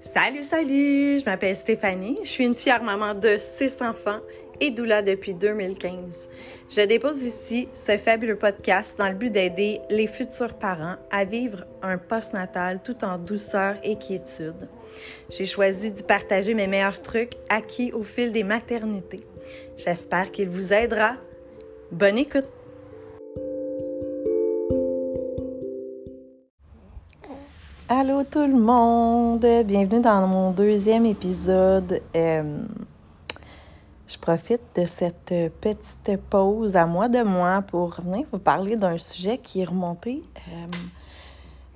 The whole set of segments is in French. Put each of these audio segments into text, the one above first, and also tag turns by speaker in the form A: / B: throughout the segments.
A: Salut, salut! Je m'appelle Stéphanie. Je suis une fière maman de six enfants et doula depuis 2015. Je dépose ici ce fabuleux podcast dans le but d'aider les futurs parents à vivre un post-natal tout en douceur et quiétude. J'ai choisi d'y partager mes meilleurs trucs acquis au fil des maternités. J'espère qu'il vous aidera. Bonne écoute! Allô tout le monde! Bienvenue dans mon deuxième épisode. Euh, je profite de cette petite pause à moi de moi pour venir vous parler d'un sujet qui est remonté euh,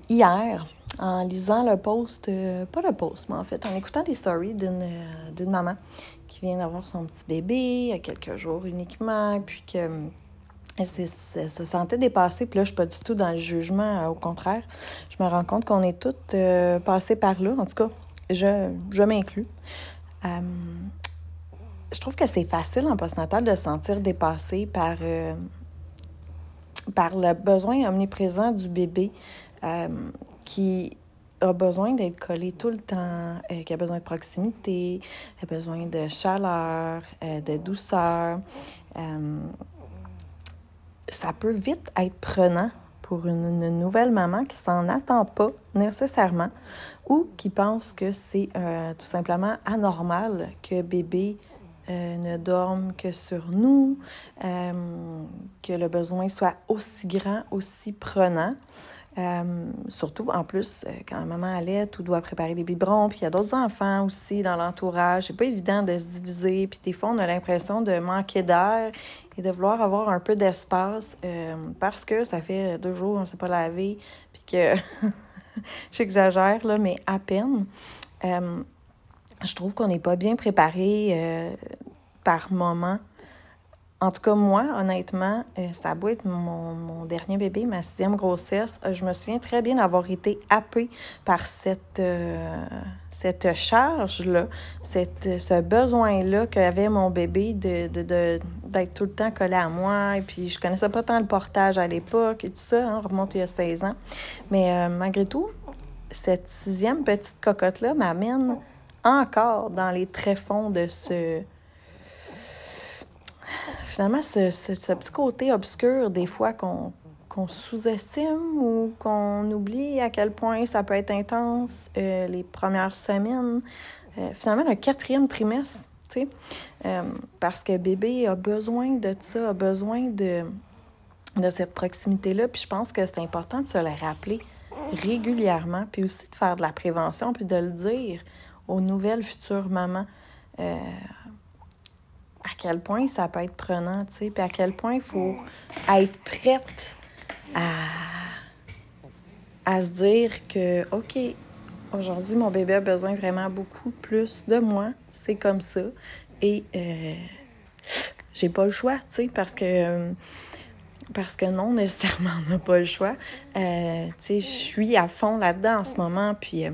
A: hier en lisant le post, euh, pas le post, mais en fait en écoutant les stories d'une maman qui vient d'avoir son petit bébé il y a quelques jours uniquement, puis que elle, se sentait dépassée, puis là, je suis pas du tout dans le jugement, euh, au contraire. Je me rends compte qu'on est toutes euh, passées par là. En tout cas, je, je m'inclus. Euh, je trouve que c'est facile en postnatal de se sentir dépassé par, par le besoin omniprésent du bébé qui a besoin d'être collé tout le temps, qui a besoin de proximité, qui a besoin de chaleur, de douceur ça peut vite être prenant pour une, nouvelle maman qui s'en attend pas nécessairement ou qui pense que c'est euh, tout simplement anormal que bébé euh, ne dorme que sur nous, euh, que le besoin soit aussi grand, aussi prenant. Surtout, en plus, quand la maman allait, tout doit préparer des biberons, puis il y a d'autres enfants aussi dans l'entourage. C'est pas évident de se diviser, puis des fois, on a l'impression de manquer d'air et de vouloir avoir un peu d'espace euh, parce que ça fait deux jours, on ne s'est pas lavé, puis que j'exagère, là, mais à peine. Euh, je trouve qu'on n'est pas bien préparé euh, par moment en tout cas, moi, honnêtement, euh, ça a beau être mon, dernier bébé, ma sixième grossesse, euh, je me souviens très bien d'avoir été happée par cette, euh, cette charge-là, cette, ce besoin-là qu'avait mon bébé de, de, d'être tout le temps collé à moi. Et puis, je connaissais pas tant le portage à l'époque et tout ça, hein, remonte il y a 16 ans. Mais malgré tout, cette sixième petite cocotte-là m'amène encore dans les tréfonds de ce finalement, ce, ce, petit côté obscur, des fois, qu'on sous-estime ou qu'on oublie à quel point ça peut être intense euh, les premières semaines, euh, finalement, le quatrième trimestre, tu sais, euh, parce que bébé a besoin de ça, a besoin de, de cette proximité-là. Puis je pense que c'est important de se le rappeler régulièrement, puis aussi de faire de la prévention, puis de le dire aux nouvelles futures mamans à quel point ça peut être prenant, tu sais, puis à quel point il faut être prête à, à se dire que, OK, aujourd'hui, mon bébé a besoin vraiment beaucoup plus de moi, c'est comme ça, et euh, j'ai pas le choix, tu sais, parce que. parce que non, nécessairement, on n'a pas le choix. Euh, tu sais, je suis à fond là-dedans en ce moment, puis euh,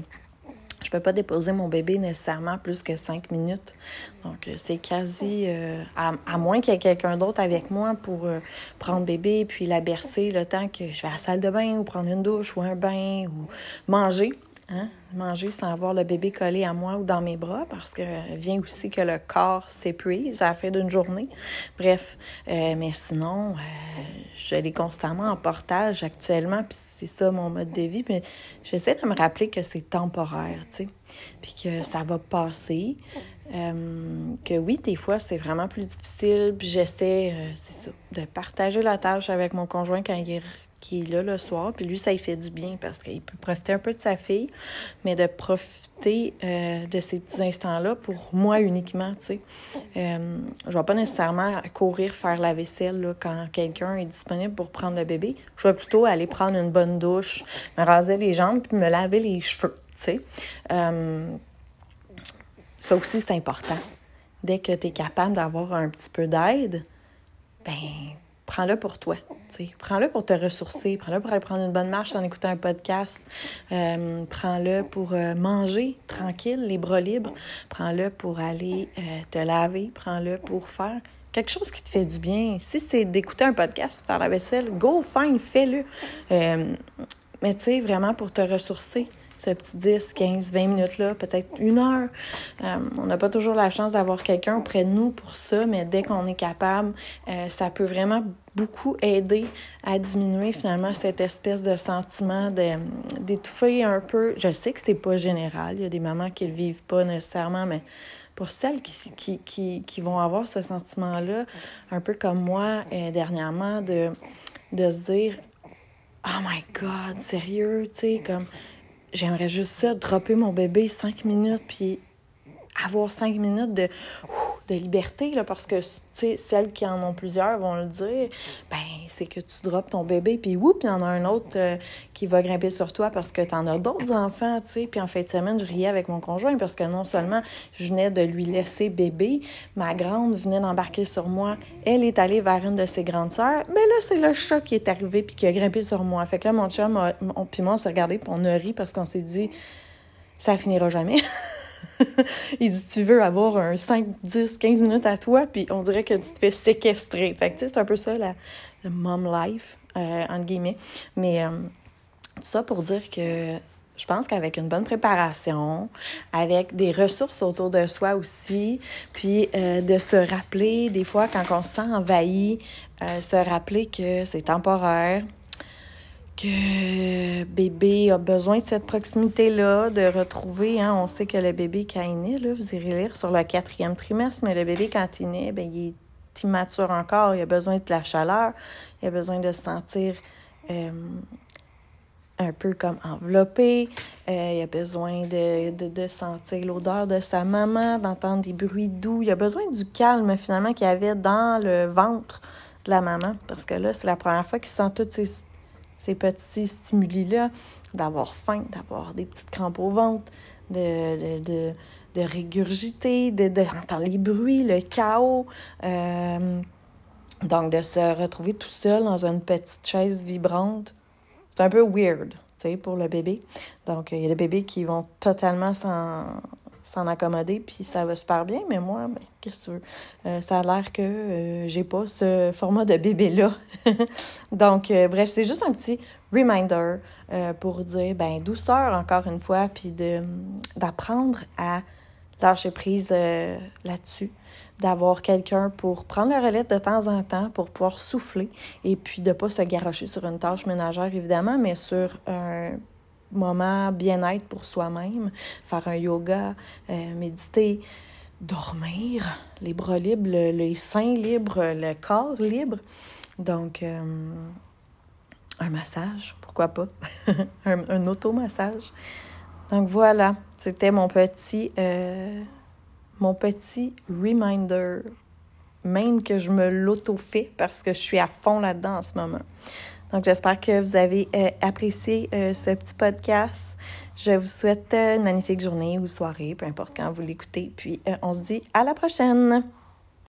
A: je peux pas déposer mon bébé nécessairement plus que cinq minutes. Donc, euh, c'est quasi... Euh, à, moins qu'il y ait quelqu'un d'autre avec moi pour euh, prendre bébé puis la bercer le temps que je vais à la salle de bain ou prendre une douche ou un bain ou manger. Hein? Manger sans avoir le bébé collé à moi ou dans mes bras parce que vient aussi que le corps s'épuise à la fin d'une journée. Bref, euh, mais sinon, euh, je l'ai constamment en portage actuellement, puis c'est ça mon mode de vie. Mais j'essaie de me rappeler que c'est temporaire, tu sais, puis que ça va passer. Euh, que oui, des fois, c'est vraiment plus difficile. Puis j'essaie, c'est ça, de partager la tâche avec mon conjoint quand il est là le soir. Puis lui, ça lui fait du bien parce qu'il peut profiter un peu de sa fille, mais de profiter euh, de ces petits instants-là pour moi uniquement, tu sais. Euh, je vais pas nécessairement courir faire la vaisselle quand quelqu'un est disponible pour prendre le bébé. Je vais plutôt aller prendre une bonne douche, me raser les jambes puis me laver les cheveux, tu sais. Ça aussi, c'est important. Dès que tu es capable d'avoir un petit peu d'aide, ben prends-le pour toi. Prends-le pour te ressourcer. Prends-le pour aller prendre une bonne marche en écoutant un podcast. Euh, prends-le pour euh, manger tranquille, les bras libres. Prends-le pour aller euh, te laver. Prends-le pour faire quelque chose qui te fait du bien. Si c'est d'écouter un podcast, faire la vaisselle, go, fine, fais-le. mais tu sais, vraiment pour te ressourcer. Ce petit 10, 15, 20 minutes-là, peut-être une heure. Euh, on n'a pas toujours la chance d'avoir quelqu'un auprès de nous pour ça, mais dès qu'on est capable, euh, ça peut vraiment beaucoup aider à diminuer finalement cette espèce de sentiment d'étouffer un peu. Je sais que c'est pas général, il y a des mamans qui le vivent pas nécessairement, mais pour celles qui, qui, qui, qui vont avoir ce sentiment-là, un peu comme moi euh, dernièrement, de, de se dire Oh my God, sérieux, tu sais, comme j'aimerais juste ça, dropper mon bébé cinq minutes, puis avoir cinq minutes de, de liberté, parce que, celles qui en ont plusieurs vont le dire, ben c'est que tu drops ton bébé, puis oups, il y en a un autre euh, qui va grimper sur toi parce que tu en as d'autres enfants, tu sais. Puis en fin de semaine, je riais avec mon conjoint parce que non seulement je venais de lui laisser bébé, ma grande venait d'embarquer sur moi. Elle est allée vers une de ses grandes sœurs, mais là, c'est le chat qui est arrivé puis qui a grimpé sur moi. Fait que là, mon chum, puis moi, on s'est regardé, puis on a ri parce qu'on s'est dit, ça finira jamais. il dit Tu veux avoir un 5, 10, 15 minutes à toi, puis on dirait que tu te fais séquestrer. Fait que, tu sais, c'est un peu ça, la, le mom life, euh, entre guillemets. Mais euh, ça pour dire que je pense qu'avec une bonne préparation, avec des ressources autour de soi aussi, puis euh, de se rappeler, des fois, quand on se sent envahi, se rappeler que c'est temporaire, que bébé a besoin de cette proximité-là, de retrouver, hein, on sait que le bébé, quand il naît, là, vous irez lire sur le quatrième trimestre, mais le bébé, quand il naît, ben, il est immature encore, il a besoin de la chaleur, il a besoin de se sentir euh, un peu comme enveloppé, euh, il a besoin de, de sentir l'odeur de sa maman, d'entendre des bruits doux, il a besoin du calme finalement qu'il y avait dans le ventre de la maman, parce que là, c'est la première fois qu'il sent toutes ces ces petits stimuli-là, d'avoir faim, d'avoir des petites crampes au ventre, de, de, de, régurgiter, d'entendre de, les bruits, le chaos. Euh, donc, de se retrouver tout seul dans une petite chaise vibrante, c'est un peu weird, tu sais, pour le bébé. Donc, il y a des bébés qui vont totalement s'en s'en accommoder, puis ça va super bien, mais moi, ben, qu'est-ce que tu veux? Euh, ça a l'air que euh, j'ai pas ce format de bébé-là. Donc, euh, bref, c'est juste un petit reminder pour dire, ben, douceur encore une fois, puis d'apprendre à lâcher prise là-dessus, d'avoir quelqu'un pour prendre la relève de temps en temps, pour pouvoir souffler, et puis de ne pas se garrocher sur une tâche ménagère, évidemment, mais sur un moment bien-être pour soi-même, faire un yoga, euh, méditer, dormir, les bras libres, les seins libres, le corps libre. Donc, euh, un massage, pourquoi pas? un, un automassage. Donc voilà, c'était mon petit, euh, mon petit reminder, même que je me l'auto-fais parce que je suis à fond là-dedans en ce moment. Donc, j'espère que vous avez euh, apprécié euh, ce petit podcast. Je vous souhaite euh, une magnifique journée ou soirée, peu importe quand vous l'écoutez. Puis, on se dit à la prochaine!